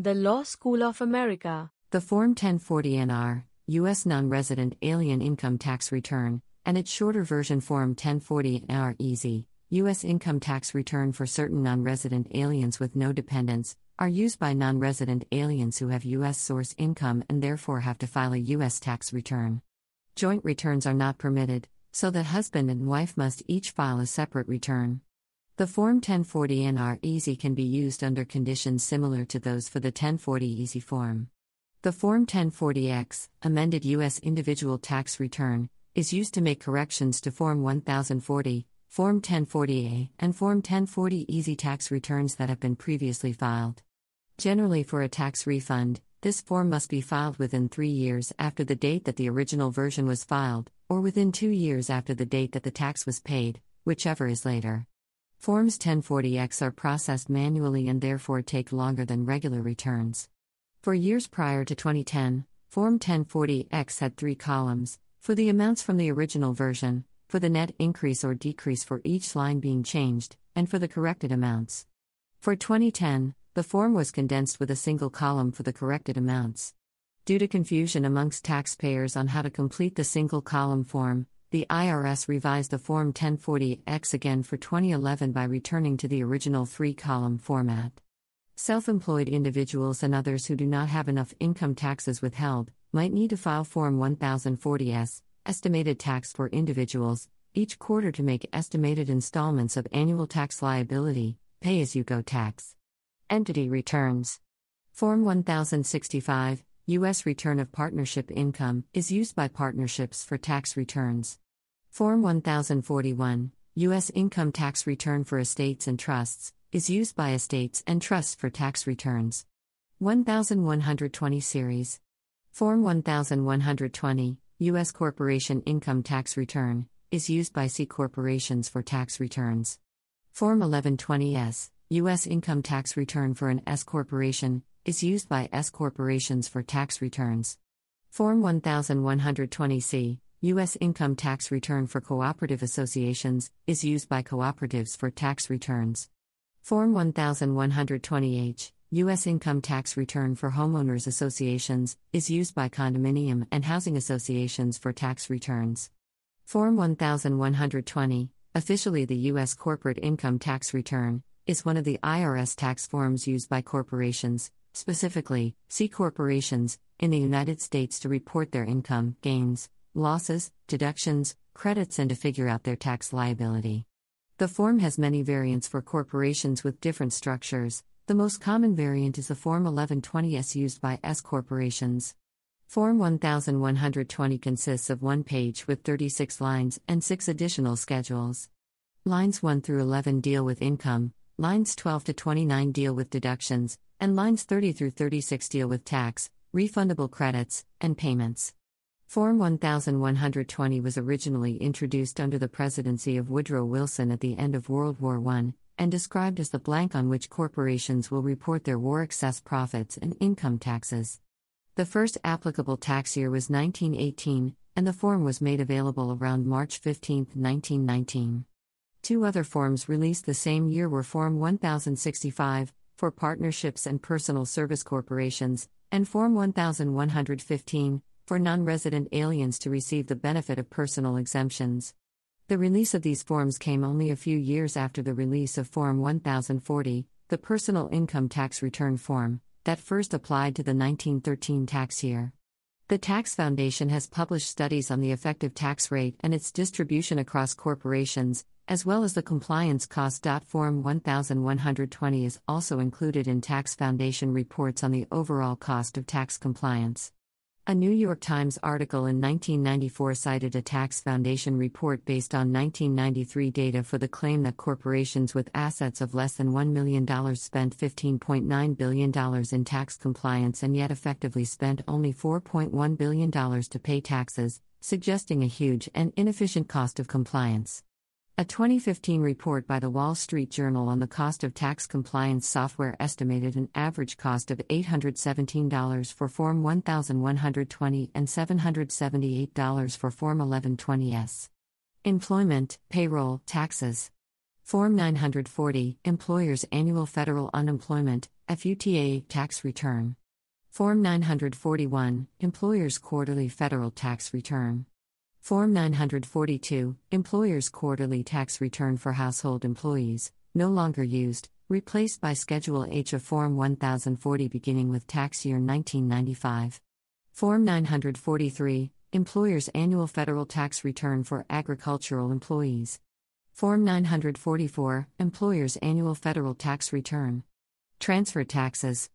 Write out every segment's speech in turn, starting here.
The Law School of America. The Form 1040NR, U.S. Non Resident Alien Income Tax Return, and its shorter version Form 1040NR Easy, U.S. Income Tax Return for certain non resident aliens with no dependents, are used by non resident aliens who have U.S. source income and therefore have to file a U.S. tax return. Joint returns are not permitted, so that husband and wife must each file a separate return. The Form 1040NR Easy can be used under conditions similar to those for the 1040 Easy form. The Form 1040X, amended U.S. individual tax return, is used to make corrections to Form 1040, Form 1040A, and Form 1040 Easy tax returns that have been previously filed. Generally, for a tax refund, this form must be filed within three years after the date that the original version was filed, or within two years after the date that the tax was paid, whichever is later. Forms 1040X are processed manually and therefore take longer than regular returns. For years prior to 2010, Form 1040X had three columns for the amounts from the original version, for the net increase or decrease for each line being changed, and for the corrected amounts. For 2010, the form was condensed with a single column for the corrected amounts. Due to confusion amongst taxpayers on how to complete the single column form, the IRS revised the Form 1040X again for 2011 by returning to the original three column format. Self employed individuals and others who do not have enough income taxes withheld might need to file Form 1040S, estimated tax for individuals, each quarter to make estimated installments of annual tax liability, pay as you go tax. Entity returns. Form 1065, U.S. Return of Partnership Income is used by partnerships for tax returns. Form 1041, U.S. Income Tax Return for Estates and Trusts, is used by estates and trusts for tax returns. 1120 Series. Form 1120, U.S. Corporation Income Tax Return, is used by C corporations for tax returns. Form 1120S, U.S. Income Tax Return for an S corporation, is used by S corporations for tax returns. Form 1120C, U.S. Income Tax Return for Cooperative Associations, is used by cooperatives for tax returns. Form 1120H, U.S. Income Tax Return for Homeowners Associations, is used by condominium and housing associations for tax returns. Form 1120, officially the U.S. Corporate Income Tax Return, is one of the IRS tax forms used by corporations, specifically, C corporations, in the United States to report their income, gains, losses, deductions, credits, and to figure out their tax liability. The form has many variants for corporations with different structures. The most common variant is the Form 1120S used by S corporations. Form 1120 consists of one page with 36 lines and six additional schedules. Lines 1 through 11 deal with income, lines 12 to 29 deal with deductions, and lines 30 through 36 deal with tax, refundable credits, and payments. Form 1120 was originally introduced under the presidency of Woodrow Wilson at the end of World War I, and described as the blank on which corporations will report their war excess profits and income taxes. The first applicable tax year was 1918, and the form was made available around March 15, 1919. Two other forms released the same year were Form 1065, for partnerships and personal service corporations, and Form 1115 for non resident aliens to receive the benefit of personal exemptions. The release of these forms came only a few years after the release of Form 1040, the personal income tax return form, that first applied to the 1913 tax year. The Tax Foundation has published studies on the effective tax rate and its distribution across corporations, as well as the compliance cost. Form 1120 is also included in Tax Foundation reports on the overall cost of tax compliance. A New York Times article in 1994 cited a Tax Foundation report based on 1993 data for the claim that corporations with assets of less than $1 million spent $15.9 billion in tax compliance and yet effectively spent only $4.1 billion to pay taxes, suggesting a huge and inefficient cost of compliance. A 2015 report by the Wall Street Journal on the cost of tax compliance software estimated an average cost of $817 for Form 1120 and $778 for Form 1120S. Employment, payroll, taxes. Form 940 Employer's Annual Federal Unemployment FUTA Tax Return. Form 941 Employer's Quarterly Federal Tax Return. Form 942, Employer's Quarterly Tax Return for Household Employees, no longer used, replaced by Schedule H of Form 1040 beginning with tax year 1995. Form 943, Employer's Annual Federal Tax Return for Agricultural Employees. Form 944, Employer's Annual Federal Tax Return. Transfer Taxes.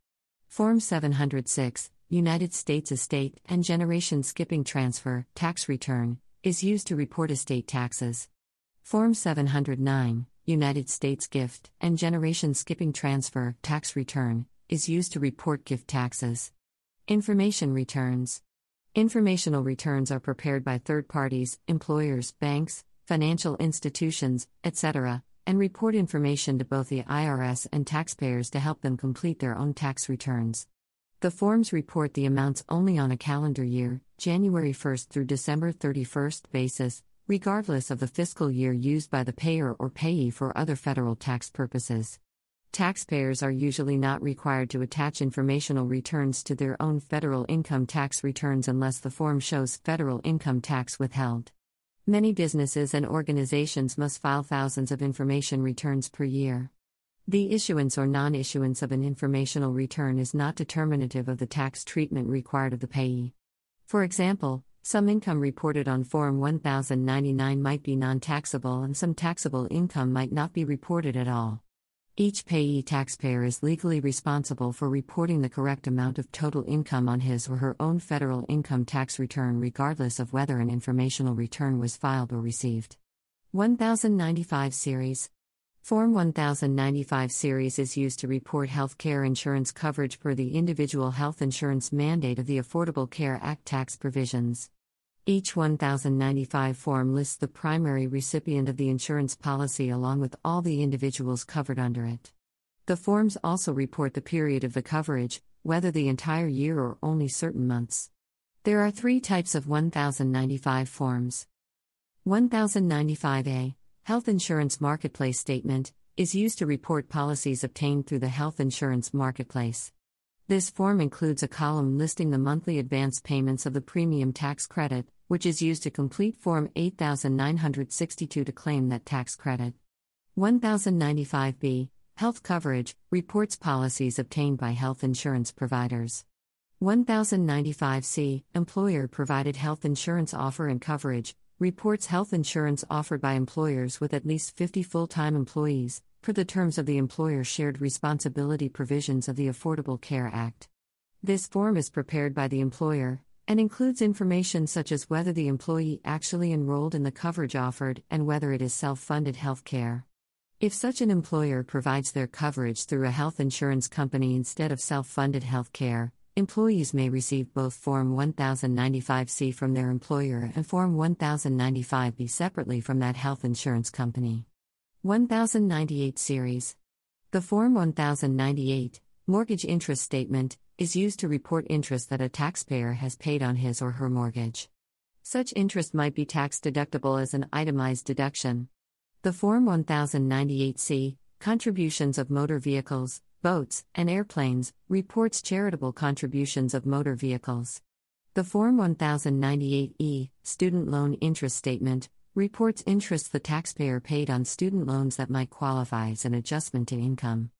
Form 706, United States Estate and Generation Skipping Transfer Tax Return, is used to report estate taxes. Form 709, United States Gift and Generation Skipping Transfer Tax Return, is used to report gift taxes. Information returns. Informational returns are prepared by third parties, employers, banks, financial institutions, etc., and report information to both the IRS and taxpayers to help them complete their own tax returns. The forms report the amounts only on a calendar year, January 1 through December 31 basis, regardless of the fiscal year used by the payer or payee for other federal tax purposes. Taxpayers are usually not required to attach informational returns to their own federal income tax returns unless the form shows federal income tax withheld. Many businesses and organizations must file thousands of information returns per year. The issuance or non issuance of an informational return is not determinative of the tax treatment required of the payee. For example, some income reported on Form 1099 might be non taxable and some taxable income might not be reported at all. Each payee taxpayer is legally responsible for reporting the correct amount of total income on his or her own federal income tax return, regardless of whether an informational return was filed or received. 1095 Series Form 1095 series is used to report health care insurance coverage per the individual health insurance mandate of the Affordable Care Act tax provisions. Each 1095 form lists the primary recipient of the insurance policy along with all the individuals covered under it. The forms also report the period of the coverage, whether the entire year or only certain months. There are three types of 1095 forms 1095A Health Insurance Marketplace Statement is used to report policies obtained through the health insurance marketplace. This form includes a column listing the monthly advance payments of the premium tax credit, which is used to complete Form 8962 to claim that tax credit. 1095B Health Coverage reports policies obtained by health insurance providers. 1095C Employer provided health insurance offer and coverage reports health insurance offered by employers with at least 50 full time employees, per the terms of the Employer Shared Responsibility provisions of the Affordable Care Act. This form is prepared by the employer and includes information such as whether the employee actually enrolled in the coverage offered and whether it is self funded health care. If such an employer provides their coverage through a health insurance company instead of self funded health care, Employees may receive both Form 1095C from their employer and Form 1095B separately from that health insurance company. 1098 Series The Form 1098, Mortgage Interest Statement, is used to report interest that a taxpayer has paid on his or her mortgage. Such interest might be tax deductible as an itemized deduction. The Form 1098C, Contributions of Motor Vehicles, boats, and airplanes, reports charitable contributions of motor vehicles. The Form 1098E, Student Loan Interest Statement, reports interest the taxpayer paid on student loans that might qualify as an adjustment to income.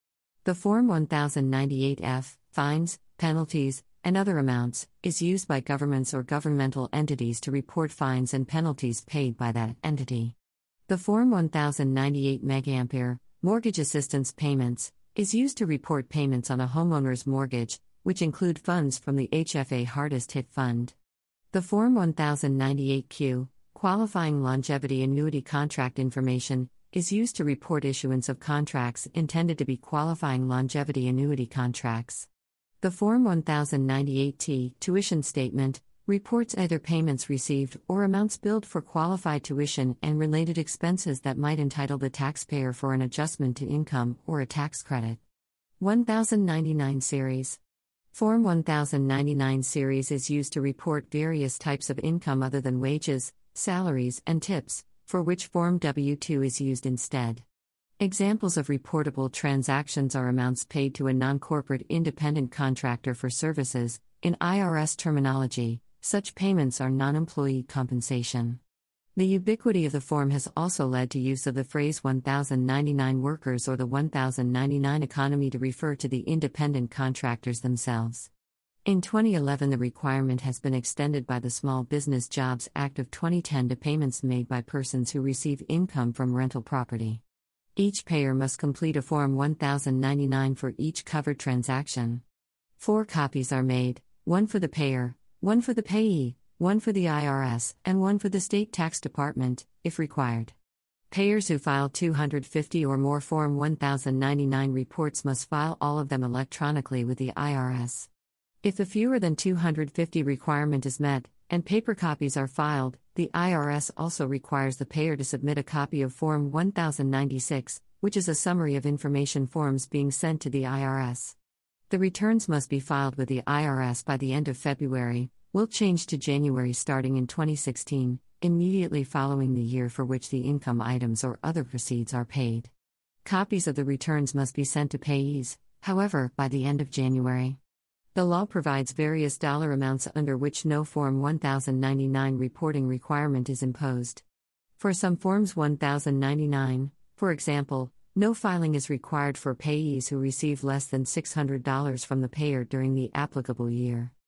The Form 1098F, Fines, Penalties, and other amounts, is used by governments or governmental entities to report fines and penalties paid by that entity. The Form 1098 Megampere, Mortgage Assistance Payments, is used to report payments on a homeowner's mortgage, which include funds from the HFA Hardest Hit Fund. The Form 1098Q, qualifying longevity annuity contract information, is used to report issuance of contracts intended to be qualifying longevity annuity contracts. The Form 1098T, tuition statement, reports either payments received or amounts billed for qualified tuition and related expenses that might entitle the taxpayer for an adjustment to income or a tax credit. 1099 Series Form 1099 Series is used to report various types of income other than wages, salaries, and tips, for which Form W 2 is used instead. Examples of reportable transactions are amounts paid to a non corporate independent contractor for services. In IRS terminology, such payments are non employee compensation. The ubiquity of the form has also led to use of the phrase 1099 workers or the 1099 economy to refer to the independent contractors themselves. In 2011, the requirement has been extended by the Small Business Jobs Act of 2010 to payments made by persons who receive income from rental property. Each payer must complete a Form 1099 for each covered transaction. Four copies are made one for the payer, one for the payee, one for the IRS, and one for the state tax department, if required. Payers who file 250 or more Form 1099 reports must file all of them electronically with the IRS. If the fewer than 250 requirement is met, and paper copies are filed, the IRS also requires the payer to submit a copy of Form 1096, which is a summary of information forms being sent to the IRS. The returns must be filed with the IRS by the end of February, will change to January starting in 2016, immediately following the year for which the income items or other proceeds are paid. Copies of the returns must be sent to payees, however, by the end of January. The law provides various dollar amounts under which no Form 1099 reporting requirement is imposed. For some Forms 1099, for example, no filing is required for payees who receive less than $600 from the payer during the applicable year.